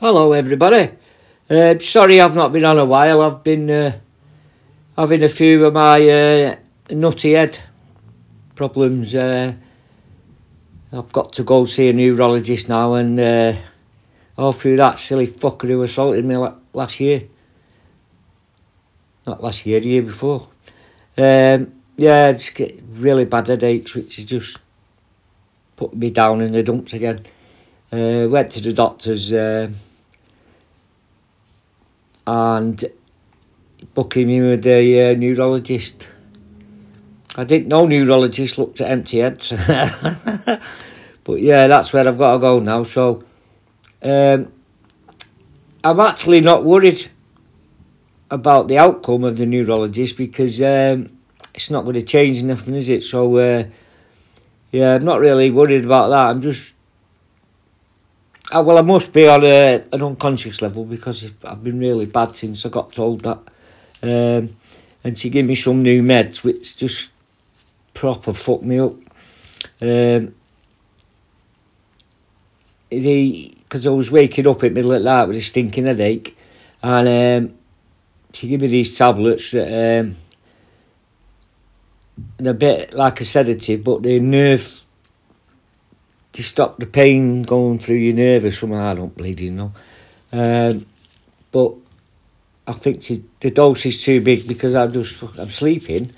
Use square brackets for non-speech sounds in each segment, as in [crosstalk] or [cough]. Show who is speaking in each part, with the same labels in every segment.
Speaker 1: Hello, everybody. Uh, sorry I've not been on a while. I've been uh, having a few of my uh, nutty head problems. Uh, I've got to go see a neurologist now, and uh, all through that silly fucker who assaulted me la- last year. Not last year, the year before. Um, yeah, I just get really bad headaches, which is just put me down in the dumps again. Uh, went to the doctors and booking me with a uh, neurologist. I didn't know neurologists looked at empty heads. [laughs] but yeah, that's where I've got to go now. So um, I'm actually not worried about the outcome of the neurologist because um, it's not going to change nothing, is it? So uh, yeah, I'm not really worried about that. I'm just uh, well, I must be on a, an unconscious level because I've been really bad since I got told that. Um, and she gave me some new meds which just proper fucked me up. Um, because I was waking up at middle of the night with a stinking headache, and um, she gave me these tablets that um, and a bit like a sedative, but the nerve to stop the pain going through your nerve or something. I don't bleeding know. Um, but I think to, the dose is too big because I'm just I'm sleeping.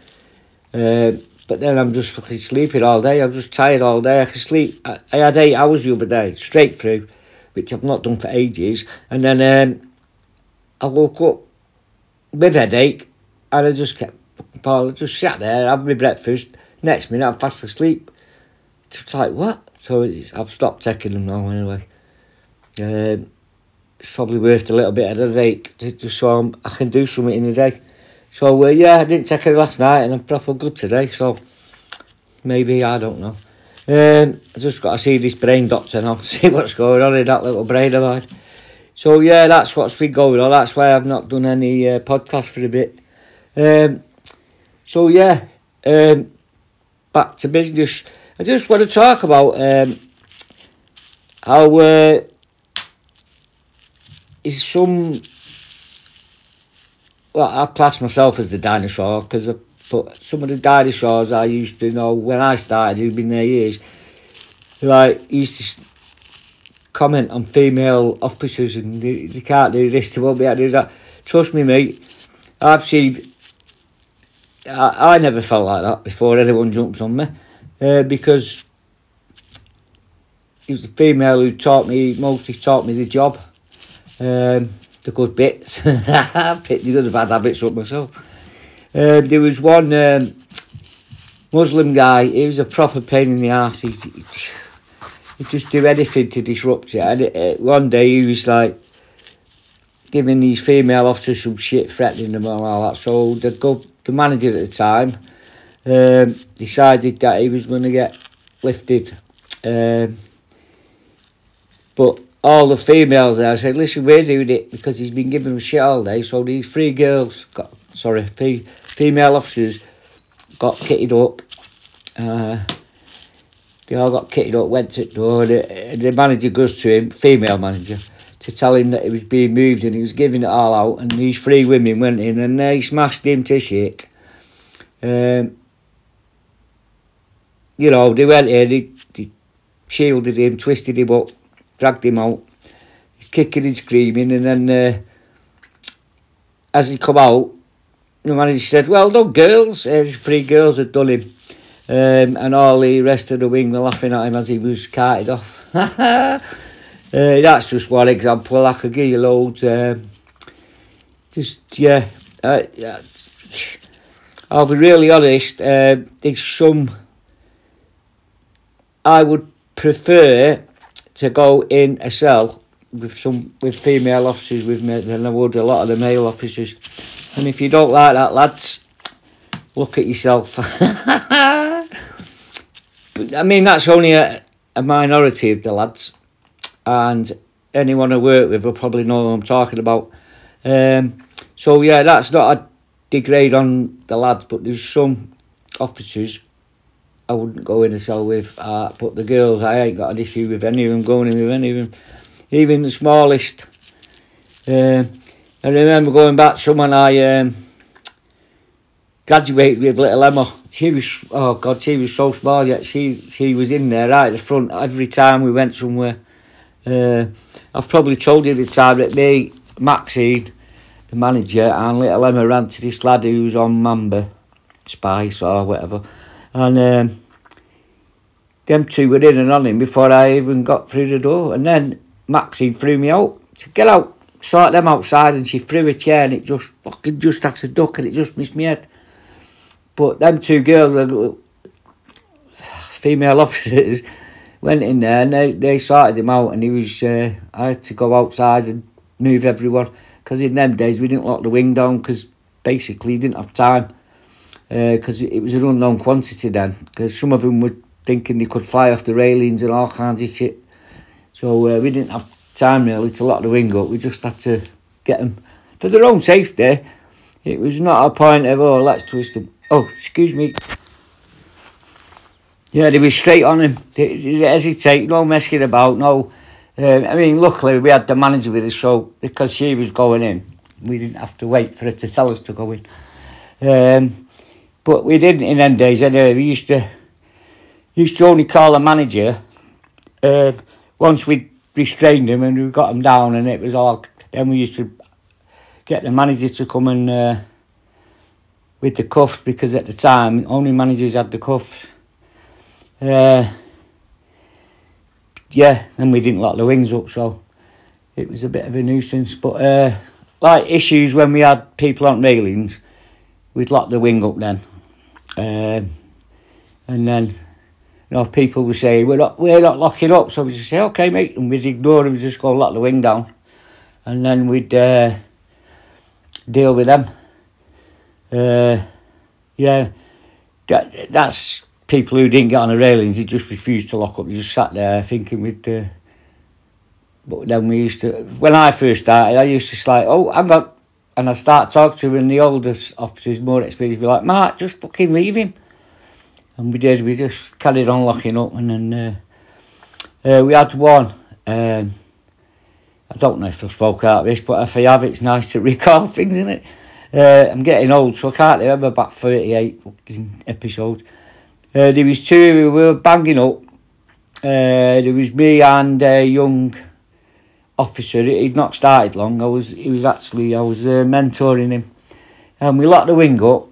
Speaker 1: Uh, but then I'm just fucking sleeping all day. I'm just tired all day. I can sleep. I, I had eight hours the other day, straight through, which I've not done for ages. And then um, I woke up with headache, and I just kept, I just sat there, had my breakfast. Next minute, I'm fast asleep. It's like what? So I've stopped taking them now anyway. Um, it's probably worth a little bit of a headache just so I'm, i can do something in the day. So uh, yeah, I didn't take it last night and I'm proper good today. So maybe I don't know. Um, I just got to see this brain doctor now, [laughs] see what's going on in that little brain of mine. So yeah, that's what's been going on. That's why I've not done any uh, podcast for a bit. Um, so yeah, um, back to business. I just want to talk about um, how uh, is some. Well, I class myself as the dinosaur because some of the dinosaurs I used to know when I started, who've been there years, like used to comment on female officers and they, they can't do this, they won't be able to do that. Trust me, mate, I've seen. I, I never felt like that before anyone jumps on me uh, because it was the female who taught me, mostly taught me the job, um, the good bits. [laughs] I picked the other bad habits up myself. Uh, there was one um, Muslim guy, he was a proper pain in the arse. He, he, he'd just do anything to disrupt it. And uh, one day he was like giving these female officers some shit, threatening them and all that. So the, go- the manager at the time, um, decided that he was going to get lifted. Um, but all the females there said, listen, we're doing it because he's been giving them shit all day. So these three girls, got sorry, three female officers got kitted up. Uh, they all got kitted up, went to the door. The, the manager goes to him, female manager, to tell him that he was being moved and he was giving it all out. And these three women went in and they smashed him to shit. Um, you know, they went in, they, they shielded him, twisted him up, dragged him out. He's kicking and screaming, and then uh, as he come out, the manager said, "Well done, girls." Uh, three girls had done him, um, and all the rest of the wing were laughing at him as he was carted off. [laughs] uh, that's just one example. I could give you loads. Um, just yeah, uh, yeah, I'll be really honest. Uh, there's some I would prefer to go in a cell with some with female officers with me than I would a lot of the male officers. And if you don't like that, lads, look at yourself. but [laughs] I mean, that's only a, a minority of the lads, and anyone I work with will probably know what I'm talking about. Um, so yeah, that's not a degrade on the lads, but there's some officers I wouldn't go in a cell with. Uh, but the girls, I ain't got an issue with any of them going in with any of them. Even the smallest Um, I remember going back someone I um, graduated with, little Emma. She was, oh God, she was so small yet she she was in there right at the front every time we went somewhere. Uh, I've probably told you the time that me, Maxine, the manager, and little Emma ran to this lad who was on Mamba, Spice or whatever, and um, them two were in and on him before I even got through the door. And then Maxine threw me out. She said, get out, sort them outside, and she threw a chair and it just fucking just had to duck and it just missed me head. But them two girls, female [laughs] officers, went in there and they, they sorted him out and he was, uh, I had to go outside and move everyone because in them days we didn't lock the wing down because basically we didn't have time because uh, it was an unknown quantity then because some of them were thinking they could fly off the railings and all kinds of shit. So uh, we didn't have time really to lock the wing up we just had to get them for their own safety. It was not a point of oh let's twist them oh excuse me. Yeah they were straight on him they, they hesitate no messing about no um, I mean, luckily we had the manager with us, so because she was going in, we didn't have to wait for her to tell us to go in. Um, but we didn't in them days anyway. We used to used to only call the manager uh, once we restrained him and we got him down, and it was all. Then we used to get the manager to come and uh, with the cuffs because at the time only managers had the cuffs. Uh, yeah, and we didn't lock the wings up, so it was a bit of a nuisance. But uh, like issues when we had people on railings, we'd lock the wing up then, uh, and then you know people would say we're not we're not locking up, so we just say okay mate, and we'd ignore them, just go lock the wing down, and then we'd uh, deal with them. Uh, yeah, that that's people who didn't get on the railings, they just refused to lock up. They just sat there thinking we'd... Uh, but then we used to, when I first started, I used to say, oh, I'm not, and I start talking to him, the oldest officers, more experienced, be like, Mark, just fucking leave him. And we did, we just carried on locking up, and then uh, uh, we had one. Um, I don't know if I've spoke out of this, but if I have, it's nice to [laughs] recall things, isn't it? Uh, I'm getting old, so I can't remember about 38 fucking episodes. Uh, there was two we were banging up. Uh, there was me and a young officer. He'd not started long. I was he was actually I was uh, mentoring him, and we locked the wing up.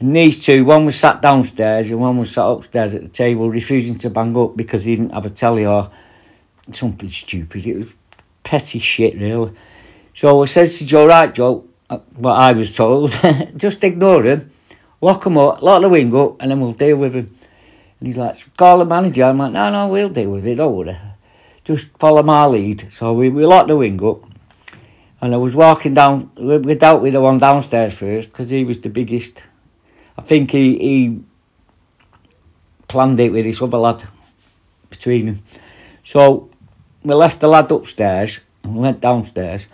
Speaker 1: And these two, one was sat downstairs and one was sat upstairs at the table, refusing to bang up because he didn't have a telly or something stupid. It was petty shit, really. So I says to Joe, right, Joe, uh, what I was told, [laughs] just ignore him lock him up, lock the wing up, and then we'll deal with him. And he's like, call the manager. I'm like, no, no, we'll deal with it, don't worry. Just follow my lead. So we, we locked the wing up. And I was walking down, we, we dealt with the one downstairs first, because he was the biggest. I think he, he planned it with his other lad between them. So we left the lad upstairs and went downstairs.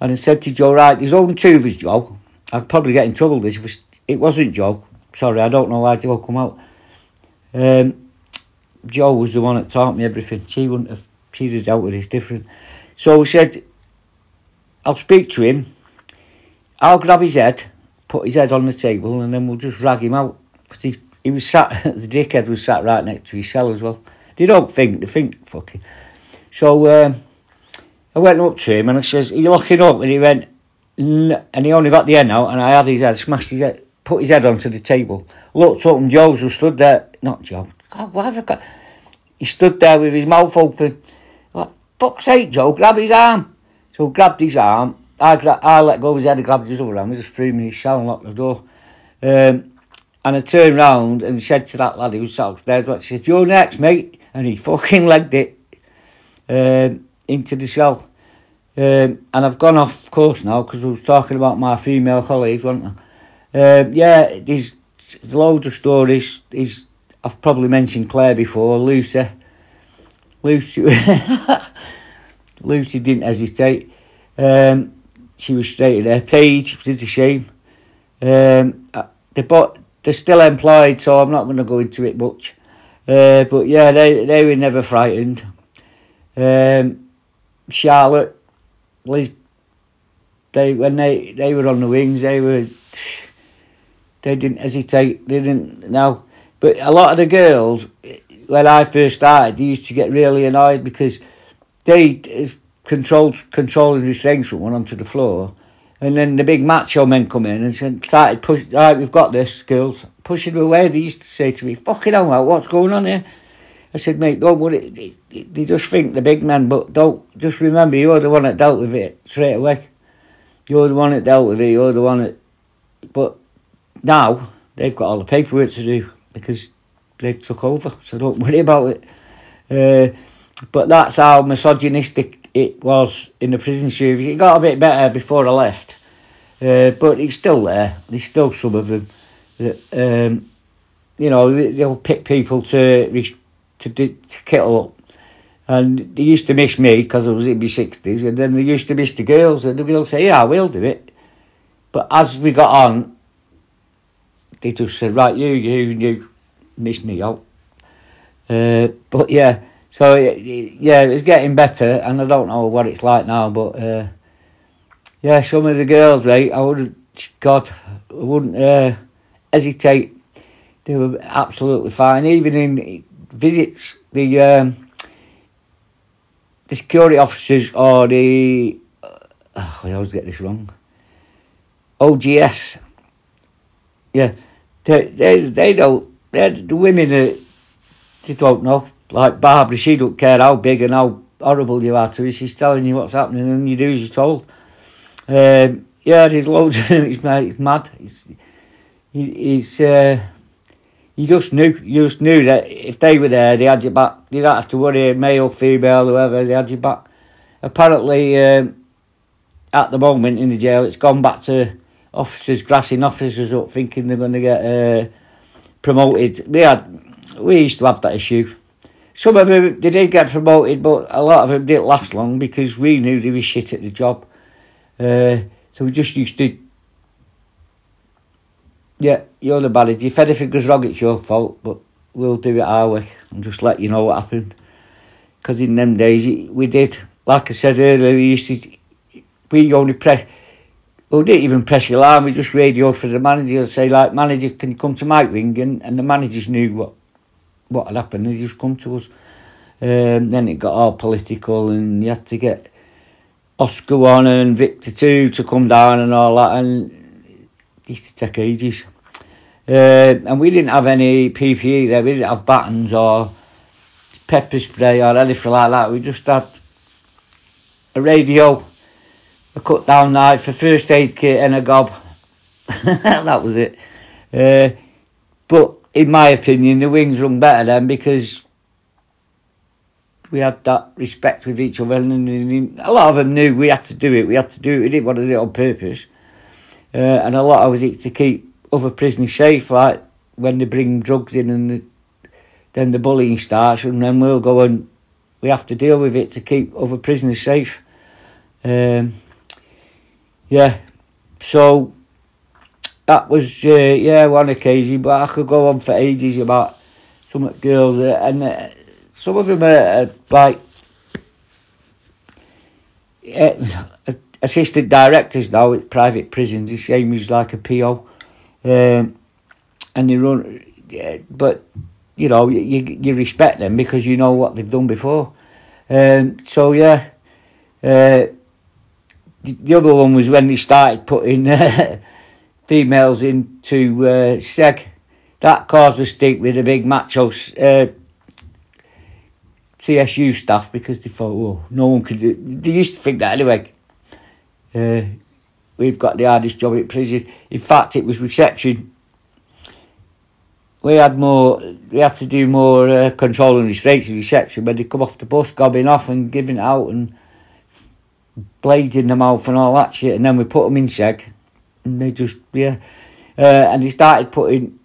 Speaker 1: And I said to Joe, right, there's only two of us, Joe. I'd probably get in trouble this if it wasn't Joe. Sorry, I don't know why Joe come out. Um, Joe was the one that taught me everything. She wouldn't have. Have dealt with this different. So we said, I'll speak to him. I'll grab his head, put his head on the table, and then we'll just rag him out. Because he, he was sat, [laughs] the dickhead was sat right next to his cell as well. They don't think, they think fucking. So um, I went up to him and I says, Are you locking up? And he went, and he only got the end out, and I had his head, smashed his head, put his head onto the table, looked up, and Joe's who stood there, not Joe, God, why have I got, he stood there with his mouth open, fuck's sake, Joe, grab his arm. So grabbed his arm, I, gra- I let go of his head, I grabbed his other arm, he just threw me in his cell and locked the door. Um, and I turned round and said to that lad who was sat upstairs, what, said, you're next, mate. And he fucking legged it um, into the cell. Um, and I've gone off course now because we was talking about my female colleagues, wasn't I? Uh, yeah, there's loads of stories. There's, I've probably mentioned Claire before, Lucy. Lucy, [laughs] Lucy didn't hesitate. Um, she was straight there. Paige did a shame. Um, uh, they but they're still employed, so I'm not going to go into it much. Uh, but yeah, they they were never frightened. Um, Charlotte, they when they they were on the wings, they were they didn't hesitate. They didn't now. But a lot of the girls, when I first started, they used to get really annoyed because they controlled controlling restraints someone onto the floor, and then the big macho men come in and started push. All right, we've got this, girls. Pushing them away. They used to say to me, "Fucking hell, what's going on here?" I said, mate, don't worry. They just think the big man, but don't just remember you're the one that dealt with it straight away. You're the one that dealt with it. You're the one that. But now they've got all the paperwork to do because they took over. So don't worry about it. Uh, but that's how misogynistic it was in the prison service. It got a bit better before I left, uh, but it's still there. There's still some of them that um, you know they'll pick people to to to kettle up. And they used to miss me because I was in my sixties, and then they used to miss the girls, and the girls say, "Yeah, I will do it." But as we got on, they just said, "Right, you, you, you, miss me out." Uh, but yeah, so yeah, it's getting better, and I don't know what it's like now, but uh, yeah, some of the girls, right? I would, God, I wouldn't uh, hesitate. They were absolutely fine, even in visits the um, the security officers or the oh, I always get this wrong. OGS, yeah, they they, they don't. The women that they don't know. Like Barbara, she don't care how big and how horrible you are to her. She's telling you what's happening, and you do as you're told. Um, yeah, there's loads of. It's, [laughs] it's mad. It's, it's uh, you just knew, you just knew that if they were there, they had your back. You don't have to worry, male, female, whoever, they had your back. Apparently, um, at the moment in the jail, it's gone back to officers grassing officers up, thinking they're going to get uh, promoted. We had, we used to have that issue. Some of them they did get promoted, but a lot of them didn't last long because we knew they were shit at the job. Uh, so we just used to yeah, you're the manager. If anything goes wrong, it's your fault, but we'll do it our way and just let you know what happened. Because in them days, we did, like I said earlier, we used to, we only press, well, we didn't even press your alarm, we just radioed for the manager and say, like, manager, can you come to my wing? And, and the managers knew what what had happened, they just come to us. Um, then it got all political and you had to get Oscar 1 and Victor 2 to come down and all that, and used to take ages. Uh, and we didn't have any PPE there. We didn't have batons or pepper spray or anything like that. We just had a radio, a cut down knife, a first aid kit, and a gob. [laughs] that was it. Uh, but in my opinion, the wings run better then because we had that respect with each other, and a lot of them knew we had to do it. We had to do it. We didn't want to do it on purpose. Uh, and a lot of it to keep other prisoners safe, like when they bring drugs in and the, then the bullying starts, and then we'll go and we have to deal with it to keep other prisoners safe. Um, yeah, so that was uh, yeah one occasion, but I could go on for ages about some of the girls, uh, and uh, some of them are, are like. Uh, [laughs] assistant directors now at private prisons. Same as like a PO, um, and they run. But you know you you respect them because you know what they've done before. Um, so yeah, uh, the, the, other one was when they started putting [laughs] uh, females into uh, seg. That caused a stink with the big machos. Uh, CSU staff because they thought, well, no one could do. They used to think that anyway. Uh, we've got the hardest job at prison. In fact, it was reception. We had more. We had to do more uh, controlling restraints in reception when they come off the bus, gobbing off and giving out and blades in the mouth and all that shit. And then we put them in seg, and they just yeah. Uh, and he started putting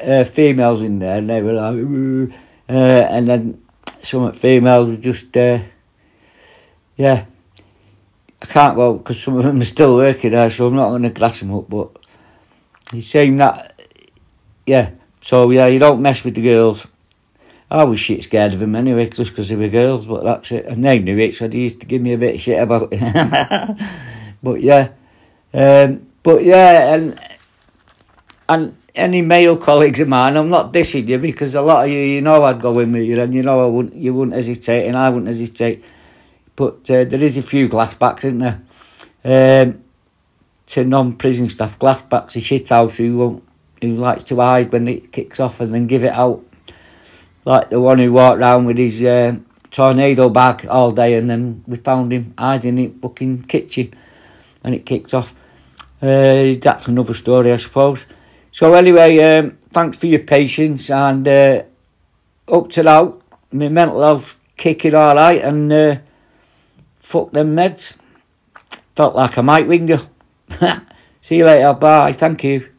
Speaker 1: uh, females in there, and they were like, uh, and then some females were just uh, yeah I can't go because some of them are still working there, so I'm not going to glass them up. But he's saying that, yeah. So yeah, you don't mess with the girls. I was shit scared of him anyway, just because they were girls, but that's it. And they knew it, so they used to give me a bit of shit about it. [laughs] but yeah, um, but yeah, and and any male colleagues of mine, I'm not dissing you because a lot of you, you know, I'd go in with you, and you know, I wouldn't, you wouldn't hesitate, and I wouldn't hesitate. But uh, there is a few glass backs, isn't there? Um, to non-prison staff, glass backs a shit house who won't, who likes to hide when it kicks off and then give it out like the one who walked around with his uh, tornado bag all day, and then we found him hiding in the fucking kitchen, and it kicked off. Uh, that's another story, I suppose. So anyway, um, thanks for your patience, and uh, up to now, my mental health kicking all right, and uh, fuck them meds. Felt like I might ring you. [laughs] See you later. Bye. Thank you.